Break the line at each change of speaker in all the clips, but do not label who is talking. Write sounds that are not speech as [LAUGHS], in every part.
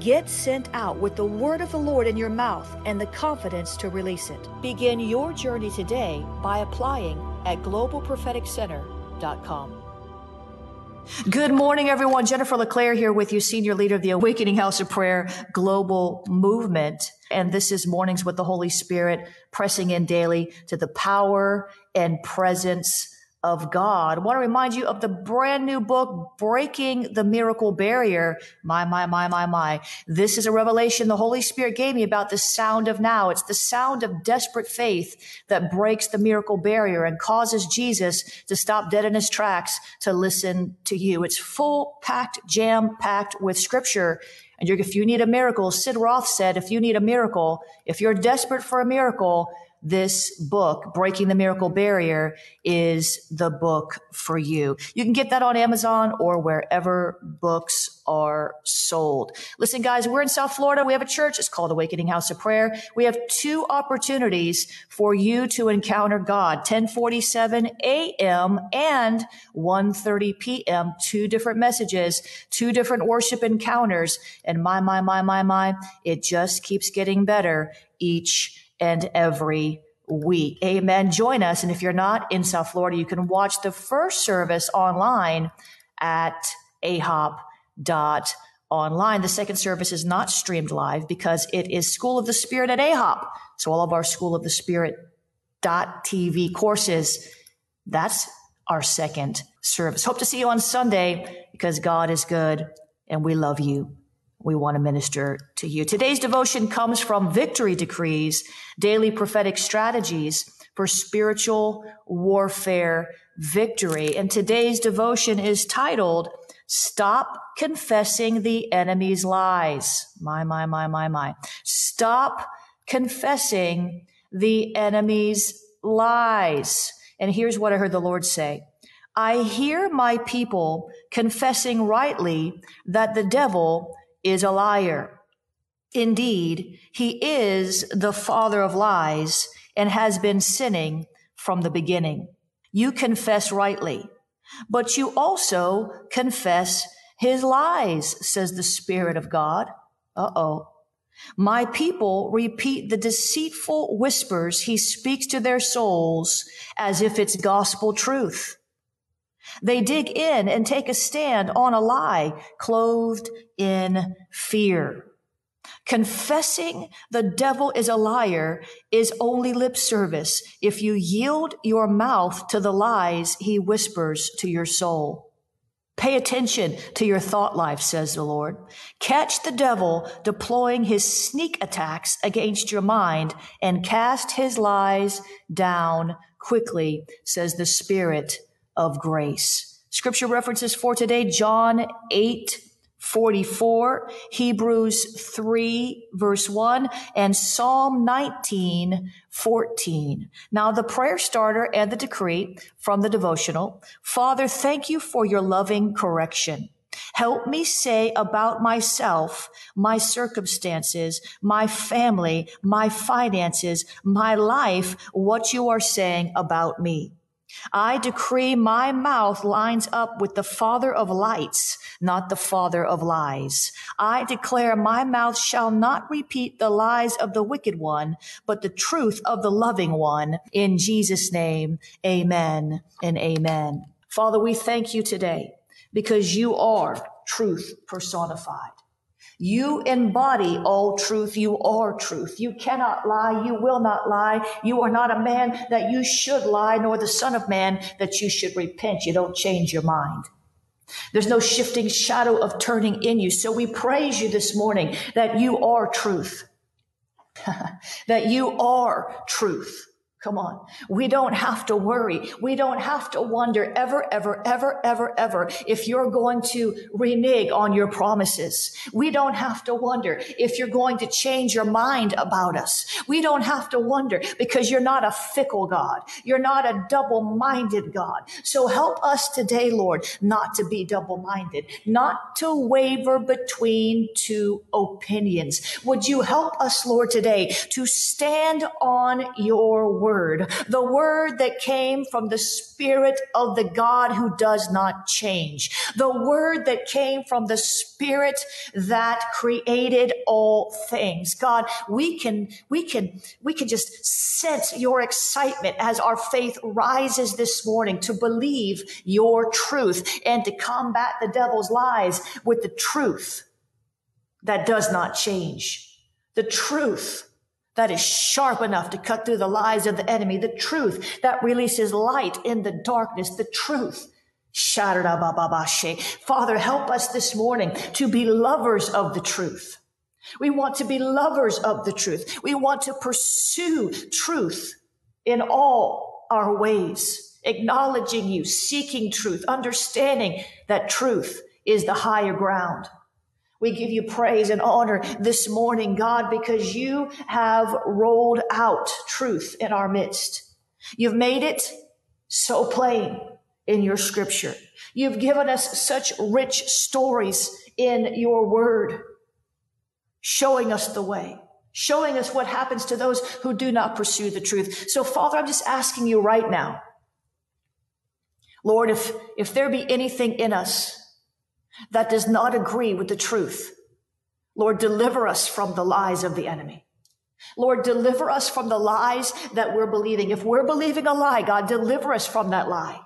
Get sent out with the word of the Lord in your mouth and the confidence to release it. Begin your journey today by applying at globalpropheticcenter.com.
Good morning, everyone. Jennifer LeClaire here with you, senior leader of the Awakening House of Prayer Global Movement. And this is Mornings with the Holy Spirit, pressing in daily to the power and presence of God. I want to remind you of the brand new book, Breaking the Miracle Barrier. My, my, my, my, my. This is a revelation the Holy Spirit gave me about the sound of now. It's the sound of desperate faith that breaks the miracle barrier and causes Jesus to stop dead in his tracks to listen to you. It's full packed, jam packed with scripture. And if you need a miracle, Sid Roth said, if you need a miracle, if you're desperate for a miracle, this book, Breaking the Miracle Barrier, is the book for you. You can get that on Amazon or wherever books are sold. Listen, guys, we're in South Florida. We have a church. It's called Awakening House of Prayer. We have two opportunities for you to encounter God, 1047 a.m. and 1.30 p.m. Two different messages, two different worship encounters. And my, my, my, my, my, it just keeps getting better each and every week. Amen. Join us. And if you're not in South Florida, you can watch the first service online at ahop.online. The second service is not streamed live because it is School of the Spirit at AHOP. So all of our School of the Spirit dot TV courses, that's our second service. Hope to see you on Sunday because God is good and we love you we want to minister to you. Today's devotion comes from Victory Decrees, daily prophetic strategies for spiritual warfare victory. And today's devotion is titled, Stop Confessing the Enemy's Lies. My, my, my, my, my. Stop confessing the enemy's lies. And here's what I heard the Lord say. I hear my people confessing rightly that the devil is a liar. Indeed, he is the father of lies and has been sinning from the beginning. You confess rightly, but you also confess his lies, says the Spirit of God. Uh oh. My people repeat the deceitful whispers he speaks to their souls as if it's gospel truth. They dig in and take a stand on a lie, clothed in fear. Confessing the devil is a liar is only lip service if you yield your mouth to the lies he whispers to your soul. Pay attention to your thought life, says the Lord. Catch the devil deploying his sneak attacks against your mind and cast his lies down quickly, says the Spirit of grace. Scripture references for today, John 8, 44, Hebrews 3 verse 1, and Psalm 19, 14. Now the prayer starter and the decree from the devotional. Father, thank you for your loving correction. Help me say about myself, my circumstances, my family, my finances, my life, what you are saying about me. I decree my mouth lines up with the Father of lights, not the Father of lies. I declare my mouth shall not repeat the lies of the wicked one, but the truth of the loving one. In Jesus' name, amen and amen. Father, we thank you today because you are truth personified. You embody all truth. You are truth. You cannot lie. You will not lie. You are not a man that you should lie, nor the son of man that you should repent. You don't change your mind. There's no shifting shadow of turning in you. So we praise you this morning that you are truth. [LAUGHS] that you are truth. Come on. We don't have to worry. We don't have to wonder ever, ever, ever, ever, ever if you're going to renege on your promises. We don't have to wonder if you're going to change your mind about us. We don't have to wonder because you're not a fickle God. You're not a double-minded God. So help us today, Lord, not to be double-minded, not to waver between two opinions. Would you help us, Lord, today to stand on your word? Word, the word that came from the spirit of the God who does not change, the word that came from the spirit that created all things. God, we can, we can, we can just sense your excitement as our faith rises this morning to believe your truth and to combat the devil's lies with the truth that does not change. The truth that is sharp enough to cut through the lies of the enemy, the truth that releases light in the darkness, the truth. Father, help us this morning to be lovers of the truth. We want to be lovers of the truth. We want to pursue truth in all our ways, acknowledging you, seeking truth, understanding that truth is the higher ground. We give you praise and honor this morning, God, because you have rolled out truth in our midst. You've made it so plain in your scripture. You've given us such rich stories in your word, showing us the way, showing us what happens to those who do not pursue the truth. So Father, I'm just asking you right now, Lord, if, if there be anything in us that does not agree with the truth. Lord, deliver us from the lies of the enemy. Lord, deliver us from the lies that we're believing. If we're believing a lie, God, deliver us from that lie.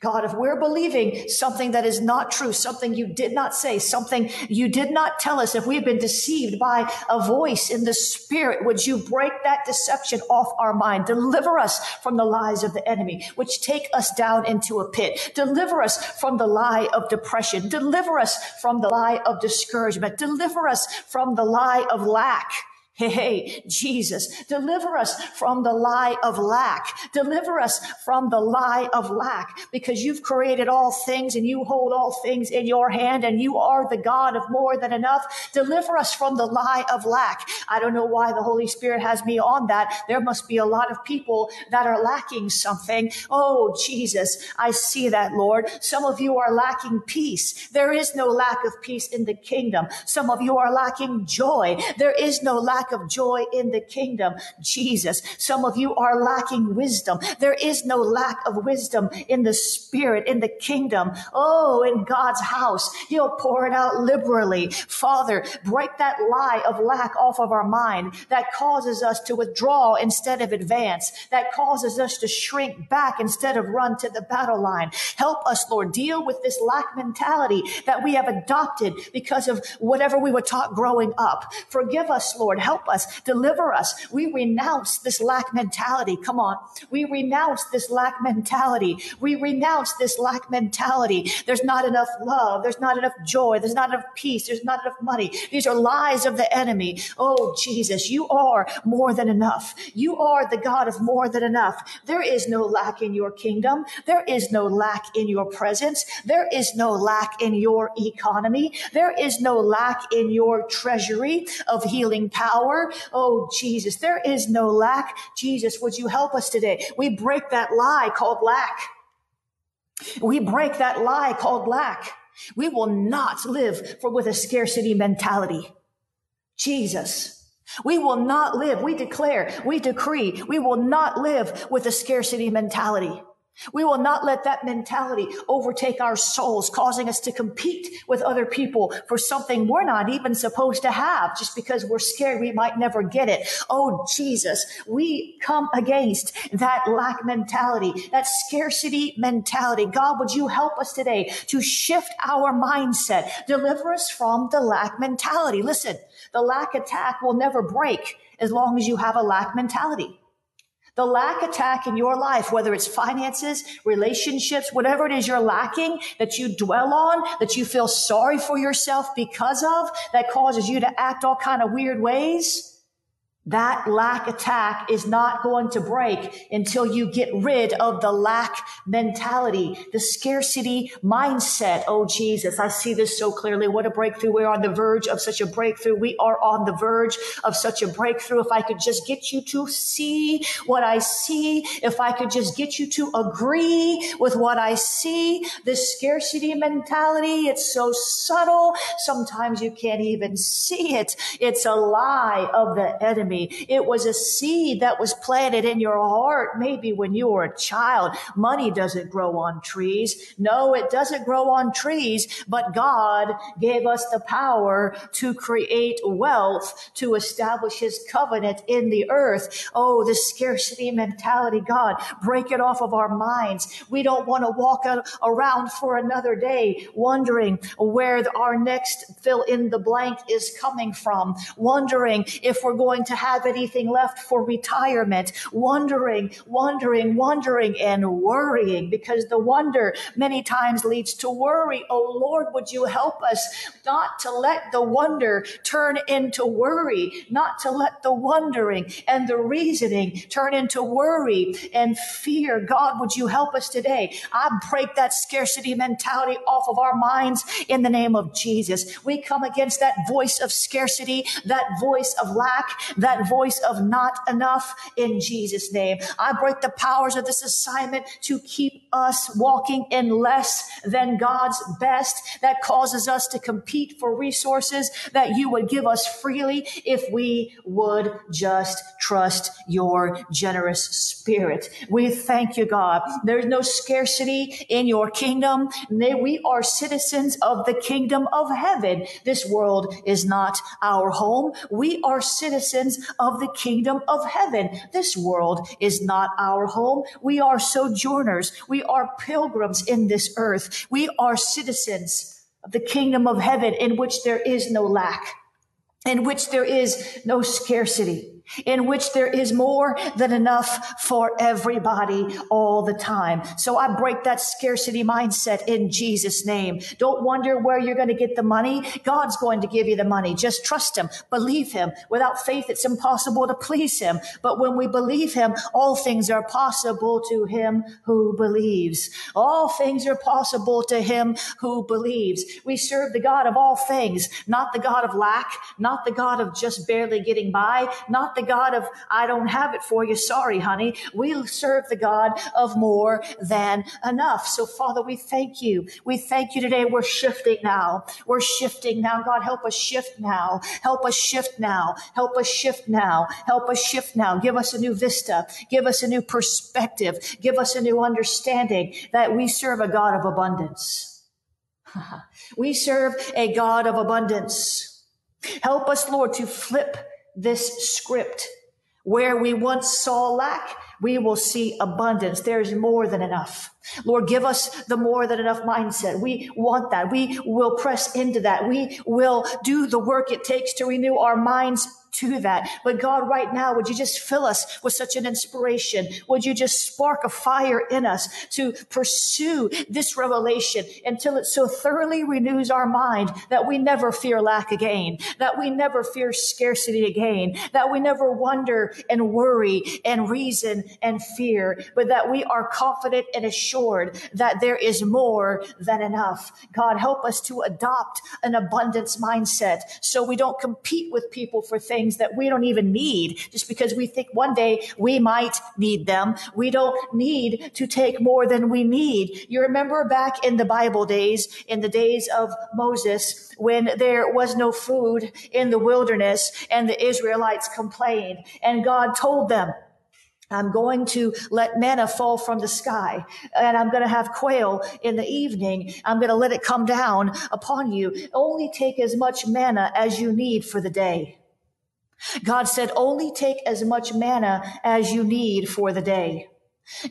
God, if we're believing something that is not true, something you did not say, something you did not tell us, if we've been deceived by a voice in the spirit, would you break that deception off our mind? Deliver us from the lies of the enemy, which take us down into a pit. Deliver us from the lie of depression. Deliver us from the lie of discouragement. Deliver us from the lie of lack. Hey, Jesus, deliver us from the lie of lack. Deliver us from the lie of lack because you've created all things and you hold all things in your hand and you are the God of more than enough. Deliver us from the lie of lack. I don't know why the Holy Spirit has me on that. There must be a lot of people that are lacking something. Oh, Jesus, I see that, Lord. Some of you are lacking peace. There is no lack of peace in the kingdom. Some of you are lacking joy. There is no lack lack of joy in the kingdom. Jesus, some of you are lacking wisdom. There is no lack of wisdom in the spirit, in the kingdom. Oh, in God's house, he'll pour it out liberally. Father, break that lie of lack off of our mind that causes us to withdraw instead of advance, that causes us to shrink back instead of run to the battle line. Help us, Lord, deal with this lack mentality that we have adopted because of whatever we were taught growing up. Forgive us, Lord. Help help us, deliver us. We renounce this lack mentality. Come on. We renounce this lack mentality. We renounce this lack mentality. There's not enough love. There's not enough joy. There's not enough peace. There's not enough money. These are lies of the enemy. Oh, Jesus, you are more than enough. You are the God of more than enough. There is no lack in your kingdom. There is no lack in your presence. There is no lack in your economy. There is no lack in your treasury of healing power power. Oh, Jesus, there is no lack. Jesus, would you help us today? We break that lie called lack. We break that lie called lack. We will not live for with a scarcity mentality. Jesus. We will not live. We declare, we decree, we will not live with a scarcity mentality. We will not let that mentality overtake our souls, causing us to compete with other people for something we're not even supposed to have just because we're scared we might never get it. Oh, Jesus, we come against that lack mentality, that scarcity mentality. God, would you help us today to shift our mindset, deliver us from the lack mentality? Listen, the lack attack will never break as long as you have a lack mentality. The lack attack in your life, whether it's finances, relationships, whatever it is you're lacking that you dwell on, that you feel sorry for yourself because of, that causes you to act all kind of weird ways that lack attack is not going to break until you get rid of the lack mentality, the scarcity mindset. Oh, Jesus, I see this so clearly. What a breakthrough. We're on the verge of such a breakthrough. We are on the verge of such a breakthrough. If I could just get you to see what I see, if I could just get you to agree with what I see, this scarcity mentality, it's so subtle. Sometimes you can't even see it. It's a lie of the enemy. It was a seed that was planted in your heart, maybe when you were a child. Money doesn't grow on trees. No, it doesn't grow on trees, but God gave us the power to create wealth, to establish his covenant in the earth. Oh, the scarcity mentality, God, break it off of our minds. We don't want to walk around for another day wondering where our next fill in the blank is coming from, wondering if we're going to have have anything left for retirement, wondering, wondering, wondering, and worrying because the wonder many times leads to worry. Oh Lord, would you help us not to let the wonder turn into worry, not to let the wondering and the reasoning turn into worry and fear. God, would you help us today? I break that scarcity mentality off of our minds in the name of Jesus. We come against that voice of scarcity, that voice of lack, that that voice of not enough in Jesus' name. I break the powers of this assignment to keep us walking in less than God's best that causes us to compete for resources that you would give us freely if we would just trust your generous spirit. We thank you, God. There's no scarcity in your kingdom. We are citizens of the kingdom of heaven. This world is not our home. We are citizens of the kingdom of heaven. This world is not our home. We are sojourners. We are pilgrims in this earth. We are citizens of the kingdom of heaven in which there is no lack, in which there is no scarcity in which there is more than enough for everybody all the time. So I break that scarcity mindset in Jesus name. Don't wonder where you're going to get the money. God's going to give you the money. Just trust him. Believe him. Without faith, it's impossible to please him. But when we believe him, all things are possible to him who believes. All things are possible to him who believes. We serve the God of all things, not the God of lack, not the God of just barely getting by, not the God of, I don't have it for you. Sorry, honey. We serve the God of more than enough. So Father, we thank you. We thank you today. We're shifting now. We're shifting now. God, help us shift now. Help us shift now. Help us shift now. Help us shift now. Give us a new vista. Give us a new perspective. Give us a new understanding that we serve a God of abundance. [LAUGHS] we serve a God of abundance. Help us, Lord, to flip this script. Where we once saw lack, we will see abundance. There's more than enough. Lord, give us the more than enough mindset. We want that. We will press into that. We will do the work it takes to renew our minds to that. But God, right now, would you just fill us with such an inspiration? Would you just spark a fire in us to pursue this revelation until it so thoroughly renews our mind that we never fear lack again, that we never fear scarcity again, that we never wonder and worry and reason and fear, but that we are confident and assured that there is more than enough. God, help us to adopt an abundance mindset so we don't compete with people for things things that we don't even need just because we think one day we might need them. We don't need to take more than we need. You remember back in the Bible days, in the days of Moses, when there was no food in the wilderness and the Israelites complained and God told them, I'm going to let manna fall from the sky and I'm going to have quail in the evening. I'm going to let it come down upon you. Only take as much manna as you need for the day. God said, only take as much manna as you need for the day.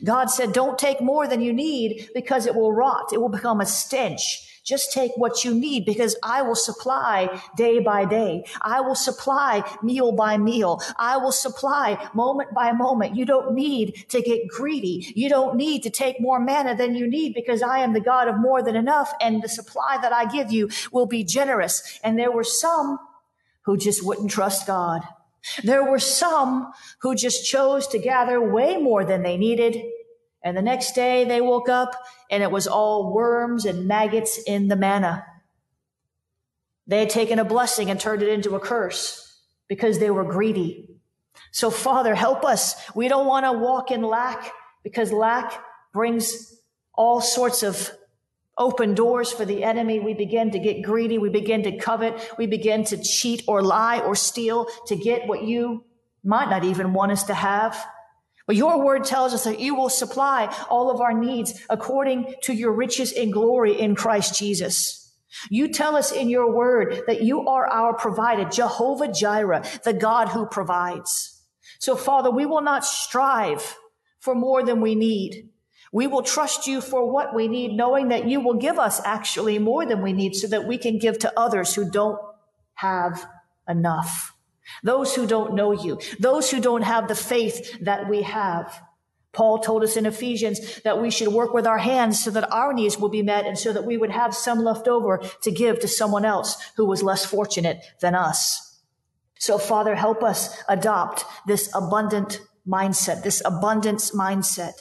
God said, don't take more than you need because it will rot. It will become a stench. Just take what you need because I will supply day by day. I will supply meal by meal. I will supply moment by moment. You don't need to get greedy. You don't need to take more manna than you need because I am the God of more than enough and the supply that I give you will be generous. And there were some who just wouldn't trust God. There were some who just chose to gather way more than they needed and the next day they woke up and it was all worms and maggots in the manna. They had taken a blessing and turned it into a curse because they were greedy. So Father, help us. We don't want to walk in lack because lack brings all sorts of open doors for the enemy. We begin to get greedy. We begin to covet. We begin to cheat or lie or steal to get what you might not even want us to have. But your word tells us that you will supply all of our needs according to your riches in glory in Christ Jesus. You tell us in your word that you are our provider, Jehovah Jireh, the God who provides. So Father, we will not strive for more than we need. We will trust you for what we need, knowing that you will give us actually more than we need so that we can give to others who don't have enough. Those who don't know you, those who don't have the faith that we have. Paul told us in Ephesians that we should work with our hands so that our needs will be met and so that we would have some left over to give to someone else who was less fortunate than us. So Father, help us adopt this abundant mindset, this abundance mindset.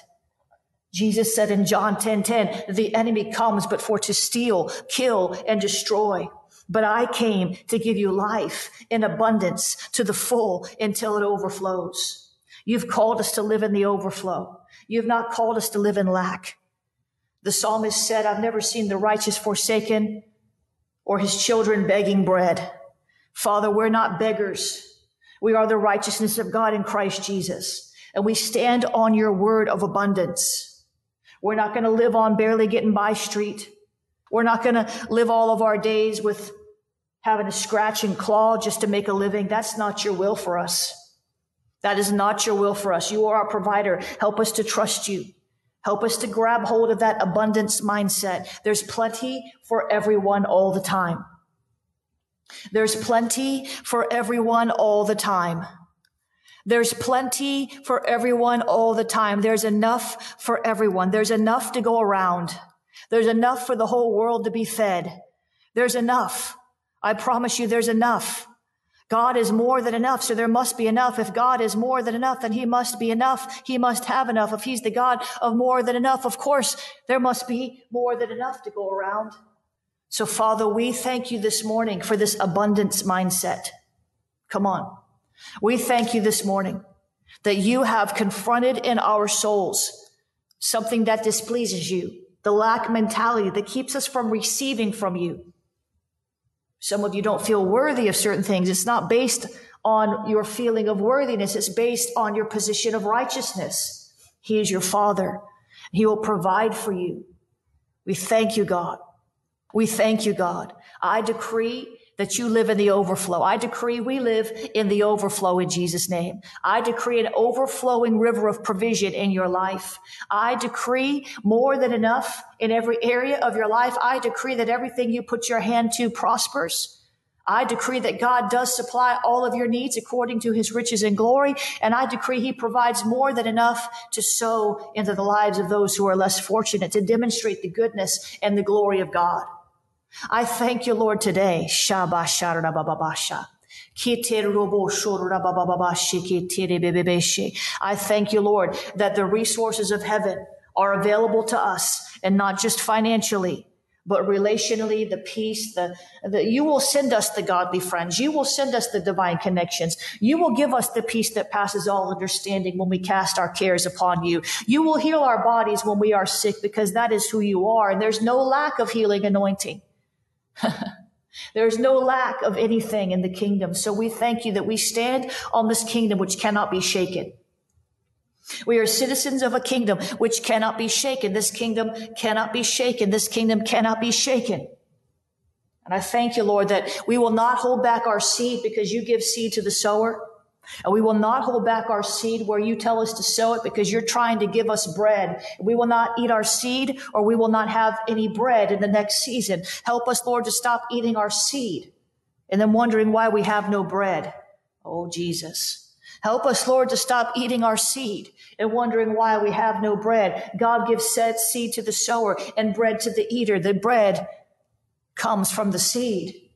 Jesus said in John 10, 10, the enemy comes but for to steal, kill, and destroy. But I came to give you life in abundance to the full until it overflows. You've called us to live in the overflow. You've not called us to live in lack. The psalmist said, I've never seen the righteous forsaken or his children begging bread. Father, we're not beggars. We are the righteousness of God in Christ Jesus. And we stand on your word of abundance. We're not going to live on barely getting by street. We're not going to live all of our days with having a scratch and claw just to make a living. That's not your will for us. That is not your will for us. You are our provider. Help us to trust you. Help us to grab hold of that abundance mindset. There's plenty for everyone all the time. There's plenty for everyone all the time. There's plenty for everyone all the time. There's enough for everyone. There's enough to go around. There's enough for the whole world to be fed. There's enough. I promise you there's enough. God is more than enough, so there must be enough. If God is more than enough, then he must be enough. He must have enough. If he's the God of more than enough, of course, there must be more than enough to go around. So Father, we thank you this morning for this abundance mindset. Come on. We thank you this morning that you have confronted in our souls something that displeases you, the lack mentality that keeps us from receiving from you. Some of you don't feel worthy of certain things. It's not based on your feeling of worthiness. It's based on your position of righteousness. He is your father. He will provide for you. We thank you, God. We thank you, God. I decree that you live in the overflow. I decree we live in the overflow in Jesus' name. I decree an overflowing river of provision in your life. I decree more than enough in every area of your life. I decree that everything you put your hand to prospers. I decree that God does supply all of your needs according to his riches and glory. And I decree he provides more than enough to sow into the lives of those who are less fortunate to demonstrate the goodness and the glory of God. I thank you, Lord, today. I thank you, Lord, that the resources of heaven are available to us and not just financially, but relationally, the peace, the, the, you will send us the godly friends. You will send us the divine connections. You will give us the peace that passes all understanding when we cast our cares upon you. You will heal our bodies when we are sick because that is who you are. And there's no lack of healing anointing. [LAUGHS] There's no lack of anything in the kingdom. So we thank you that we stand on this kingdom which cannot be shaken. We are citizens of a kingdom which cannot be shaken. This kingdom cannot be shaken. This kingdom cannot be shaken. And I thank you, Lord, that we will not hold back our seed because you give seed to the sower. And we will not hold back our seed where you tell us to sow it because you're trying to give us bread. We will not eat our seed or we will not have any bread in the next season. Help us, Lord, to stop eating our seed and then wondering why we have no bread. Oh, Jesus. Help us, Lord, to stop eating our seed and wondering why we have no bread. God gives said seed to the sower and bread to the eater. The bread comes from the seed.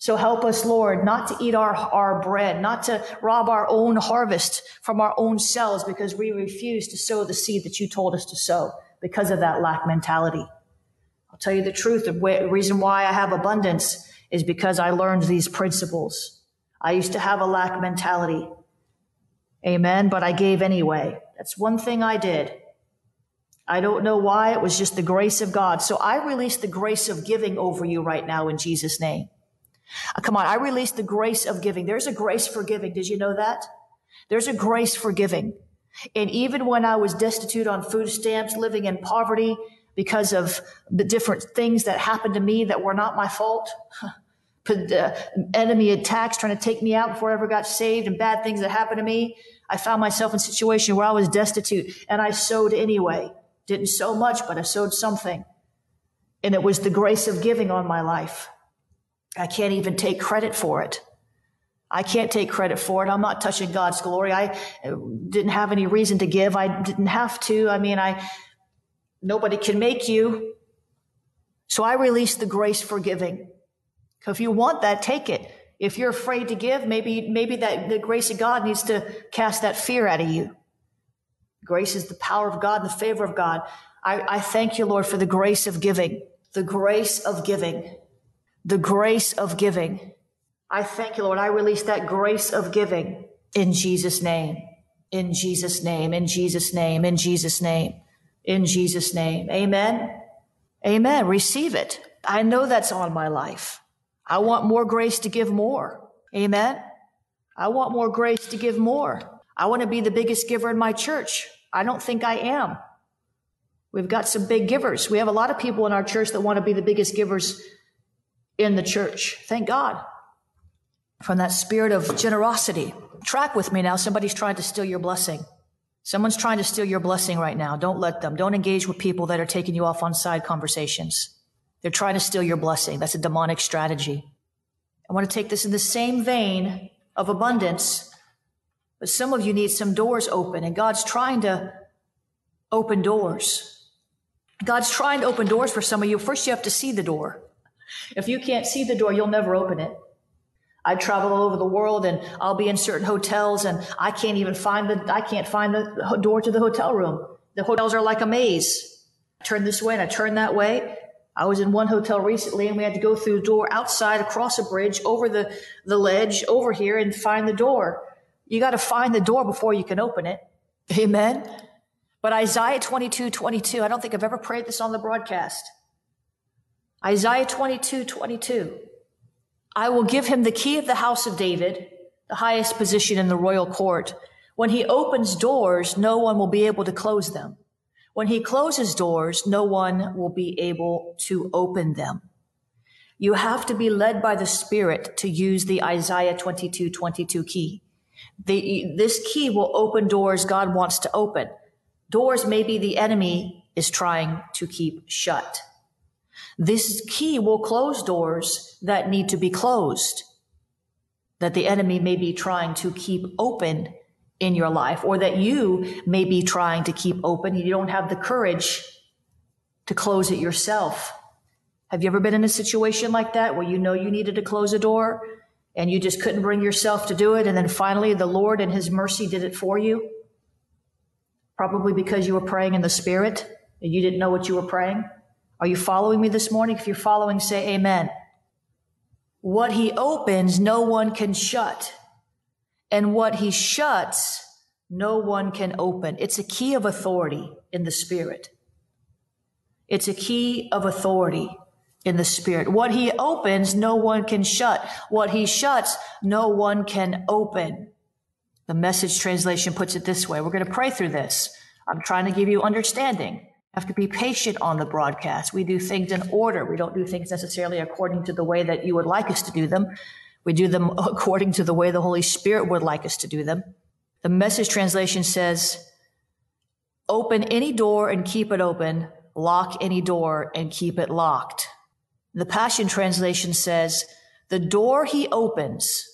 So help us, Lord, not to eat our, our bread, not to rob our own harvest from our own selves because we refuse to sow the seed that you told us to sow because of that lack mentality. I'll tell you the truth. The reason why I have abundance is because I learned these principles. I used to have a lack mentality. Amen. But I gave anyway. That's one thing I did. I don't know why. It was just the grace of God. So I release the grace of giving over you right now in Jesus' name. Uh, come on. I release the grace of giving. There's a grace for giving. Did you know that? There's a grace for giving. And even when I was destitute on food stamps, living in poverty because of the different things that happened to me that were not my fault, [LAUGHS] enemy attacks trying to take me out before I ever got saved and bad things that happened to me. I found myself in a situation where I was destitute and I sowed anyway. Didn't sow much, but I sowed something. And it was the grace of giving on my life. I can't even take credit for it. I can't take credit for it. I'm not touching God's glory. I uh, didn't have any reason to give. I didn't have to. I mean, I, nobody can make you. So I release the grace for giving. If you want that, take it. If you're afraid to give, maybe, maybe that the grace of God needs to cast that fear out of you. Grace is the power of God and the favor of God. I, I thank you, Lord, for the grace of giving, the grace of giving, the grace of giving. I thank you, Lord. I release that grace of giving in Jesus' name, in Jesus' name, in Jesus' name, in Jesus' name, in Jesus' name. Amen. Amen. Receive it. I know that's on my life. I want more grace to give more. Amen. I want more grace to give more. I want to be the biggest giver in my church. I don't think I am. We've got some big givers. We have a lot of people in our church that want to be the biggest givers in the church. Thank God from that spirit of generosity. Track with me now. Somebody's trying to steal your blessing. Someone's trying to steal your blessing right now. Don't let them. Don't engage with people that are taking you off on side conversations. They're trying to steal your blessing. That's a demonic strategy. I want to take this in the same vein of abundance, but some of you need some doors open, and God's trying to open doors. God's trying to open doors for some of you. First, you have to see the door. If you can't see the door, you'll never open it. I travel all over the world and I'll be in certain hotels and I can't even find the, I can't find the door to the hotel room. The hotels are like a maze. I turn this way and I turn that way. I was in one hotel recently and we had to go through a door outside across a bridge over the, the ledge over here and find the door. You got to find the door before you can open it. Amen. But Isaiah 22, 22, I don't think I've ever prayed this on the broadcast. Isaiah 22, 22. I will give him the key of the house of David, the highest position in the royal court. When he opens doors, no one will be able to close them. When he closes doors, no one will be able to open them. You have to be led by the Spirit to use the Isaiah 22, 22 key. The, this key will open doors God wants to open. Doors maybe the enemy is trying to keep shut. This key will close doors that need to be closed, that the enemy may be trying to keep open in your life or that you may be trying to keep open. You don't have the courage to close it yourself. Have you ever been in a situation like that where you know you needed to close a door and you just couldn't bring yourself to do it? And then finally the Lord and his mercy did it for you? Probably because you were praying in the spirit and you didn't know what you were praying. Are you following me this morning? If you're following, say amen. What he opens, no one can shut. And what he shuts, no one can open. It's a key of authority in the spirit. It's a key of authority in the spirit. What he opens, no one can shut. What he shuts, no one can open. The message translation puts it this way. We're going to pray through this. I'm trying to give you understanding. Have to be patient on the broadcast. We do things in order. We don't do things necessarily according to the way that you would like us to do them. We do them [LAUGHS] according to the way the Holy Spirit would like us to do them. The message translation says, open any door and keep it open, lock any door and keep it locked. The Passion Translation says, the door he opens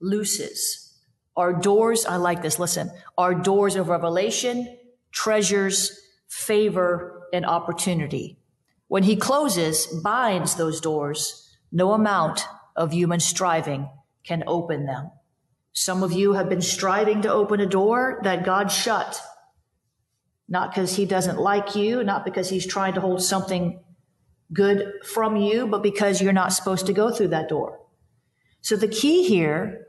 looses. Our doors, I like this, listen, our doors of revelation, treasures, favor, and opportunity. When he closes, binds those doors, no amount of human striving can open them. Some of you have been striving to open a door that God shut. Not because he doesn't like you, not because he's trying to hold something good from you, but because you're not supposed to go through that door. So the key here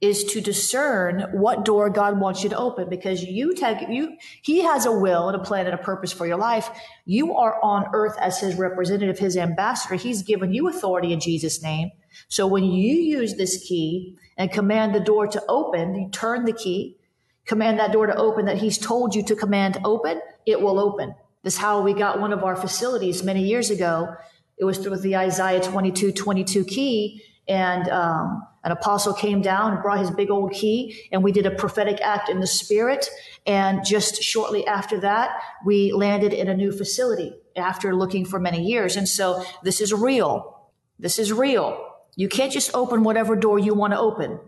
is to discern what door God wants you to open because you take you he has a will and a plan and a purpose for your life. You are on earth as his representative, his ambassador. He's given you authority in Jesus name. So when you use this key and command the door to open, you turn the key, command that door to open that he's told you to command open, it will open. This is how we got one of our facilities many years ago. It was through the Isaiah 22, 22 key. And um, an apostle came down and brought his big old key, and we did a prophetic act in the spirit. And just shortly after that, we landed in a new facility after looking for many years. And so this is real. This is real. You can't just open whatever door you want to open. It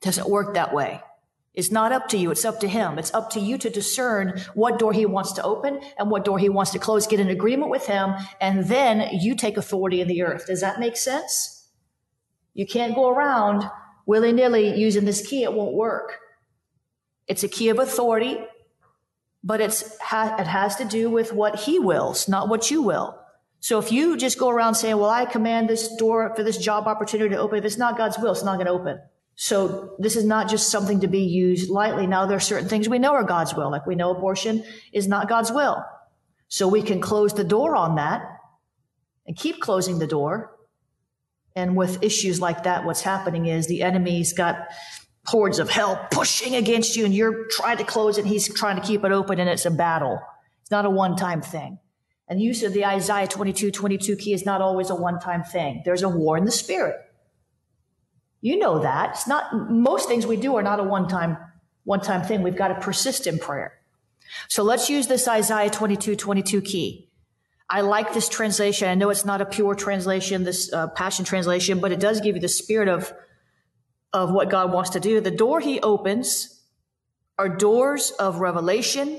doesn't work that way. It's not up to you. It's up to him. It's up to you to discern what door he wants to open and what door he wants to close. Get an agreement with him. And then you take authority in the earth. Does that make sense? You can't go around willy nilly using this key. It won't work. It's a key of authority, but it's, it has to do with what he wills, not what you will. So if you just go around saying, well, I command this door for this job opportunity to open, if it's not God's will, it's not going to open. So this is not just something to be used lightly. Now there are certain things we know are God's will, like we know abortion is not God's will. So we can close the door on that and keep closing the door. And with issues like that, what's happening is the enemy's got hordes of hell pushing against you and you're trying to close it. He's trying to keep it open and it's a battle. It's not a one time thing. And the use of the Isaiah 22, 22 key is not always a one time thing. There's a war in the spirit. You know that. It's not, most things we do are not a one time, one time thing. We've got to persist in prayer. So let's use this Isaiah 22, 22 key. I like this translation. I know it's not a pure translation, this uh, passion translation, but it does give you the spirit of, of what God wants to do. The door he opens are doors of revelation,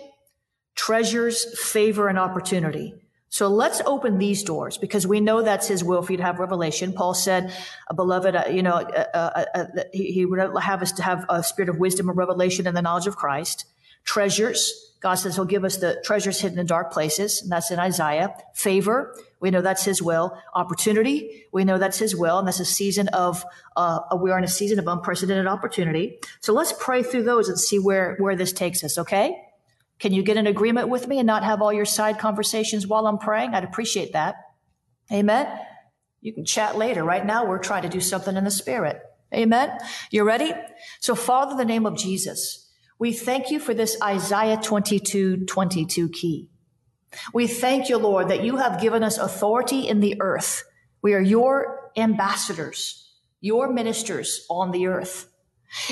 treasures, favor, and opportunity. So let's open these doors because we know that's his will for you to have revelation. Paul said, beloved, uh, you know, uh, uh, uh, he, he, would have us to have a spirit of wisdom and revelation and the knowledge of Christ. Treasures. God says he'll give us the treasures hidden in dark places. And that's in Isaiah. Favor. We know that's his will. Opportunity. We know that's his will. And that's a season of, uh, we are in a season of unprecedented opportunity. So let's pray through those and see where, where this takes us. Okay. Can you get an agreement with me and not have all your side conversations while I'm praying? I'd appreciate that. Amen. You can chat later. Right now, we're trying to do something in the spirit. Amen. You ready? So, Father, the name of Jesus, we thank you for this Isaiah 22, 22 key. We thank you, Lord, that you have given us authority in the earth. We are your ambassadors, your ministers on the earth.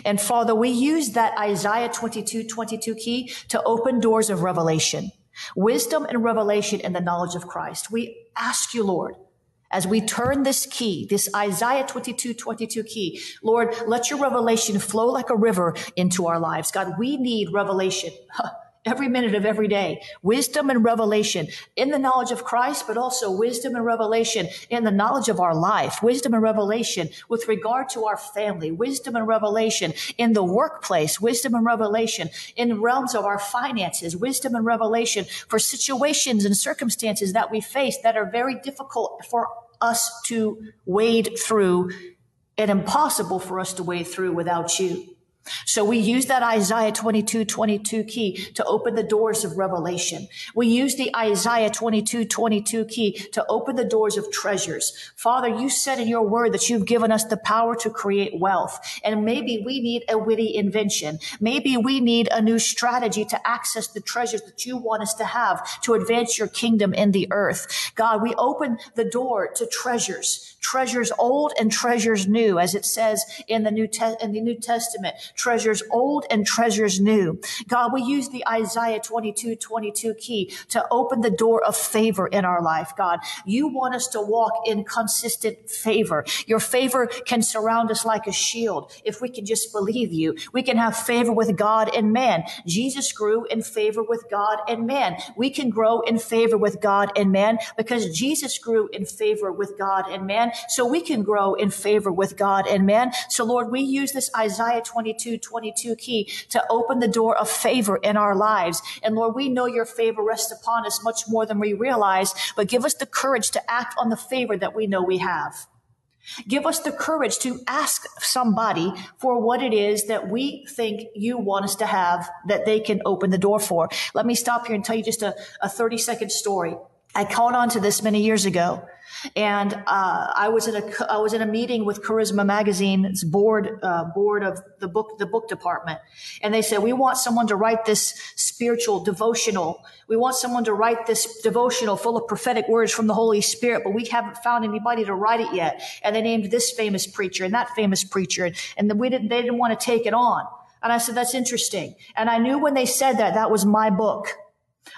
And Father, we use that Isaiah 22, 22 key to open doors of revelation, wisdom and revelation in the knowledge of Christ. We ask you, Lord, as we turn this key, this Isaiah 22, 22 key, Lord, let your revelation flow like a river into our lives. God, we need revelation [LAUGHS] every minute of every day. Wisdom and revelation in the knowledge of Christ, but also wisdom and revelation in the knowledge of our life. Wisdom and revelation with regard to our family. Wisdom and revelation in the workplace. Wisdom and revelation in realms of our finances. Wisdom and revelation for situations and circumstances that we face that are very difficult for us to wade through and impossible for us to wade through without you. So we use that Isaiah 22, 22 key to open the doors of revelation. We use the Isaiah 22, 22 key to open the doors of treasures. Father, you said in your word that you've given us the power to create wealth. And maybe we need a witty invention. Maybe we need a new strategy to access the treasures that you want us to have to advance your kingdom in the earth. God, we open the door to treasures, treasures old and treasures new, as it says in the New, Te- in the New Testament treasures old and treasures new. God, we use the Isaiah 22, 22 key to open the door of favor in our life. God, you want us to walk in consistent favor. Your favor can surround us like a shield if we can just believe you. We can have favor with God and man. Jesus grew in favor with God and man. We can grow in favor with God and man because Jesus grew in favor with God and man. So we can grow in favor with God and man. So Lord, we use this Isaiah 22 22, 22 key to open the door of favor in our lives. And Lord, we know your favor rests upon us much more than we realize, but give us the courage to act on the favor that we know we have. Give us the courage to ask somebody for what it is that we think you want us to have that they can open the door for. Let me stop here and tell you just a, a 30 second story. I caught on to this many years ago. And uh, I was in a I was in a meeting with Charisma Magazine's board uh, board of the book the book department, and they said we want someone to write this spiritual devotional. We want someone to write this devotional full of prophetic words from the Holy Spirit, but we haven't found anybody to write it yet. And they named this famous preacher and that famous preacher, and, and we didn't they didn't want to take it on. And I said that's interesting. And I knew when they said that that was my book.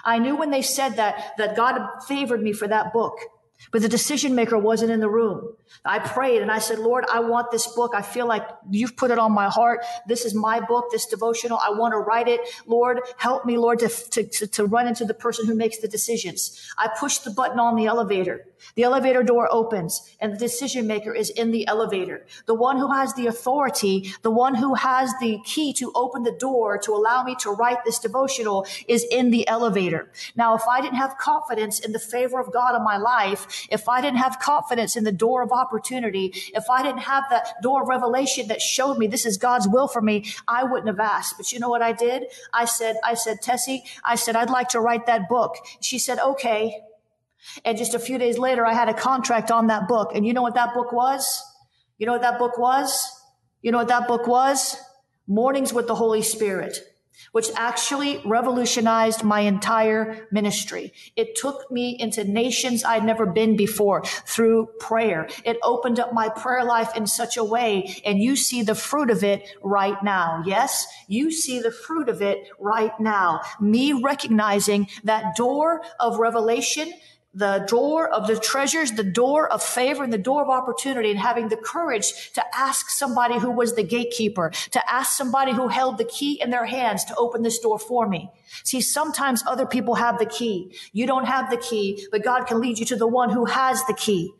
I knew when they said that that God favored me for that book. But the decision maker wasn't in the room. I prayed and I said, Lord, I want this book. I feel like you've put it on my heart. This is my book, this devotional. I want to write it. Lord, help me, Lord, to, to, to run into the person who makes the decisions. I pushed the button on the elevator. The elevator door opens and the decision maker is in the elevator. The one who has the authority, the one who has the key to open the door to allow me to write this devotional is in the elevator. Now, if I didn't have confidence in the favor of God in my life, if I didn't have confidence in the door of opportunity, if I didn't have that door of revelation that showed me this is God's will for me, I wouldn't have asked. But you know what I did? I said, I said, Tessie, I said, I'd like to write that book. She said, okay. And just a few days later, I had a contract on that book. And you know what that book was? You know what that book was? You know what that book was? Mornings with the Holy Spirit, which actually revolutionized my entire ministry. It took me into nations I'd never been before through prayer. It opened up my prayer life in such a way. And you see the fruit of it right now. Yes, you see the fruit of it right now. Me recognizing that door of revelation the door of the treasures, the door of favor and the door of opportunity and having the courage to ask somebody who was the gatekeeper, to ask somebody who held the key in their hands to open this door for me. See, sometimes other people have the key. You don't have the key, but God can lead you to the one who has the key.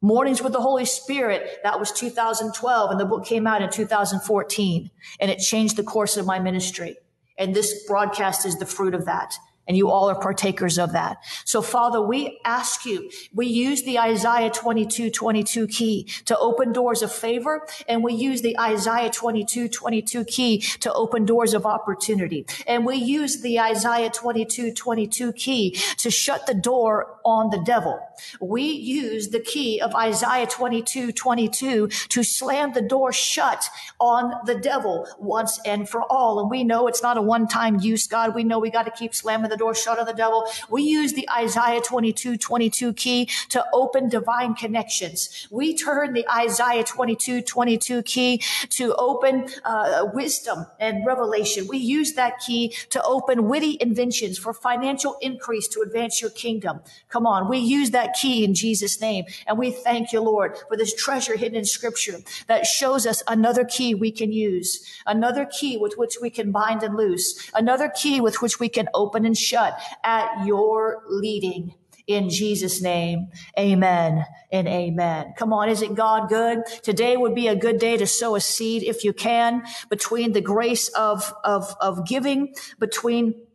Mornings with the Holy Spirit, that was 2012 and the book came out in 2014 and it changed the course of my ministry. And this broadcast is the fruit of that. And you all are partakers of that. So Father, we ask you, we use the Isaiah 22, 22 key to open doors of favor. And we use the Isaiah 22, 22 key to open doors of opportunity. And we use the Isaiah 22, 22 key to shut the door on the devil. We use the key of Isaiah 22, 22 to slam the door shut on the devil once and for all. And we know it's not a one-time use, God. We know we got to keep slamming the door shut on the devil. We use the Isaiah 22, 22 key to open divine connections. We turn the Isaiah 22, 22 key to open uh, wisdom and revelation. We use that key to open witty inventions for financial increase to advance your kingdom. Come on. We use that key in Jesus' name. And we thank you, Lord, for this treasure hidden in scripture that shows us another key we can use, another key with which we can bind and loose, another key with which we can open and shut at your leading in Jesus' name. Amen and amen. Come on. Isn't God good? Today would be a good day to sow a seed if you can between the grace of, of, of giving, between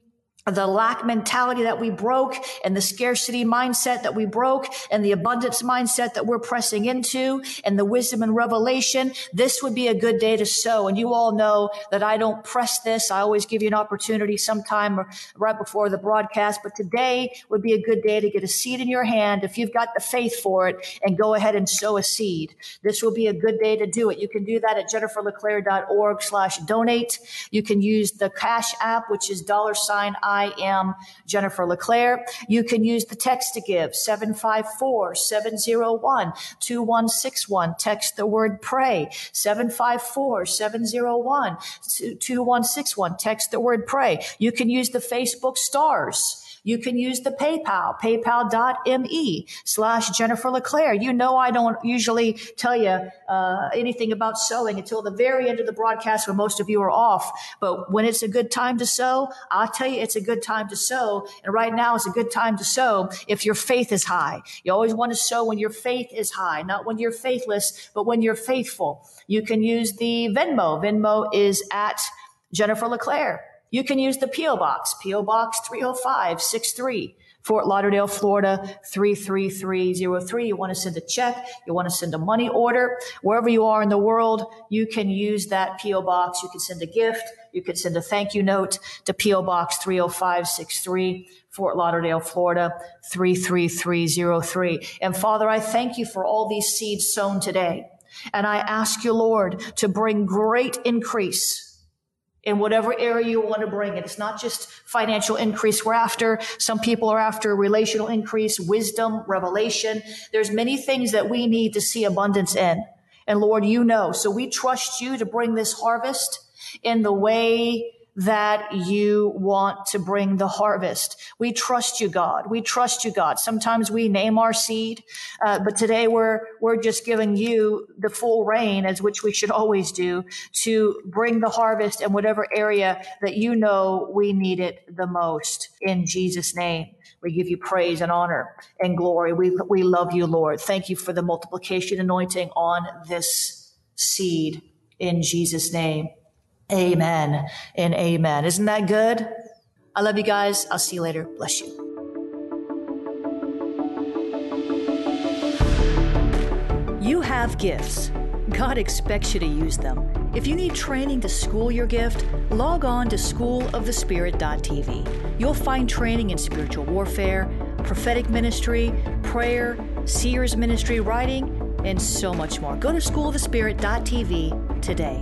the lack mentality that we broke and the scarcity mindset that we broke and the abundance mindset that we're pressing into and the wisdom and revelation. This would be a good day to sow. And you all know that I don't press this. I always give you an opportunity sometime right before the broadcast, but today would be a good day to get a seed in your hand if you've got the faith for it and go ahead and sow a seed. This will be a good day to do it. You can do that at jenniferleclaire.org slash donate. You can use the cash app, which is dollar sign I I am Jennifer LeClaire. You can use the text to give 754-701-2161. Text the word pray 754-701-2161. Text the word pray. You can use the Facebook stars you can use the PayPal, paypal.me slash Jennifer LeClaire. You know, I don't usually tell you uh, anything about sowing until the very end of the broadcast when most of you are off. But when it's a good time to sow, I'll tell you it's a good time to sow. And right now is a good time to sow if your faith is high. You always want to sow when your faith is high, not when you're faithless, but when you're faithful. You can use the Venmo. Venmo is at Jennifer LeClaire. You can use the P.O. Box, P.O. Box 30563, Fort Lauderdale, Florida 33303. You want to send a check, you want to send a money order, wherever you are in the world, you can use that P.O. Box. You can send a gift, you can send a thank you note to P.O. Box 30563. Fort Lauderdale, Florida, 33303. And Father, I thank you for all these seeds sown today. And I ask you, Lord, to bring great increase in whatever area you want to bring it. It's not just financial increase. We're after, some people are after relational increase, wisdom, revelation. There's many things that we need to see abundance in. And Lord, you know. So we trust you to bring this harvest in the way that you want to bring the harvest. We trust you, God. We trust you, God. Sometimes we name our seed, uh, but today we're we're just giving you the full reign, as which we should always do, to bring the harvest in whatever area that you know we need it the most. In Jesus' name. We give you praise and honor and glory. We, we love you, Lord. Thank you for the multiplication anointing on this seed in Jesus' name. Amen and amen. Isn't that good? I love you guys. I'll see you later. Bless you. You have gifts. God expects you to use them. If you need training to school your gift, log on to schoolofthespirit.tv. You'll find training in spiritual warfare, prophetic ministry, prayer, seers ministry, writing, and so much more. Go to schoolofthespirit.tv today.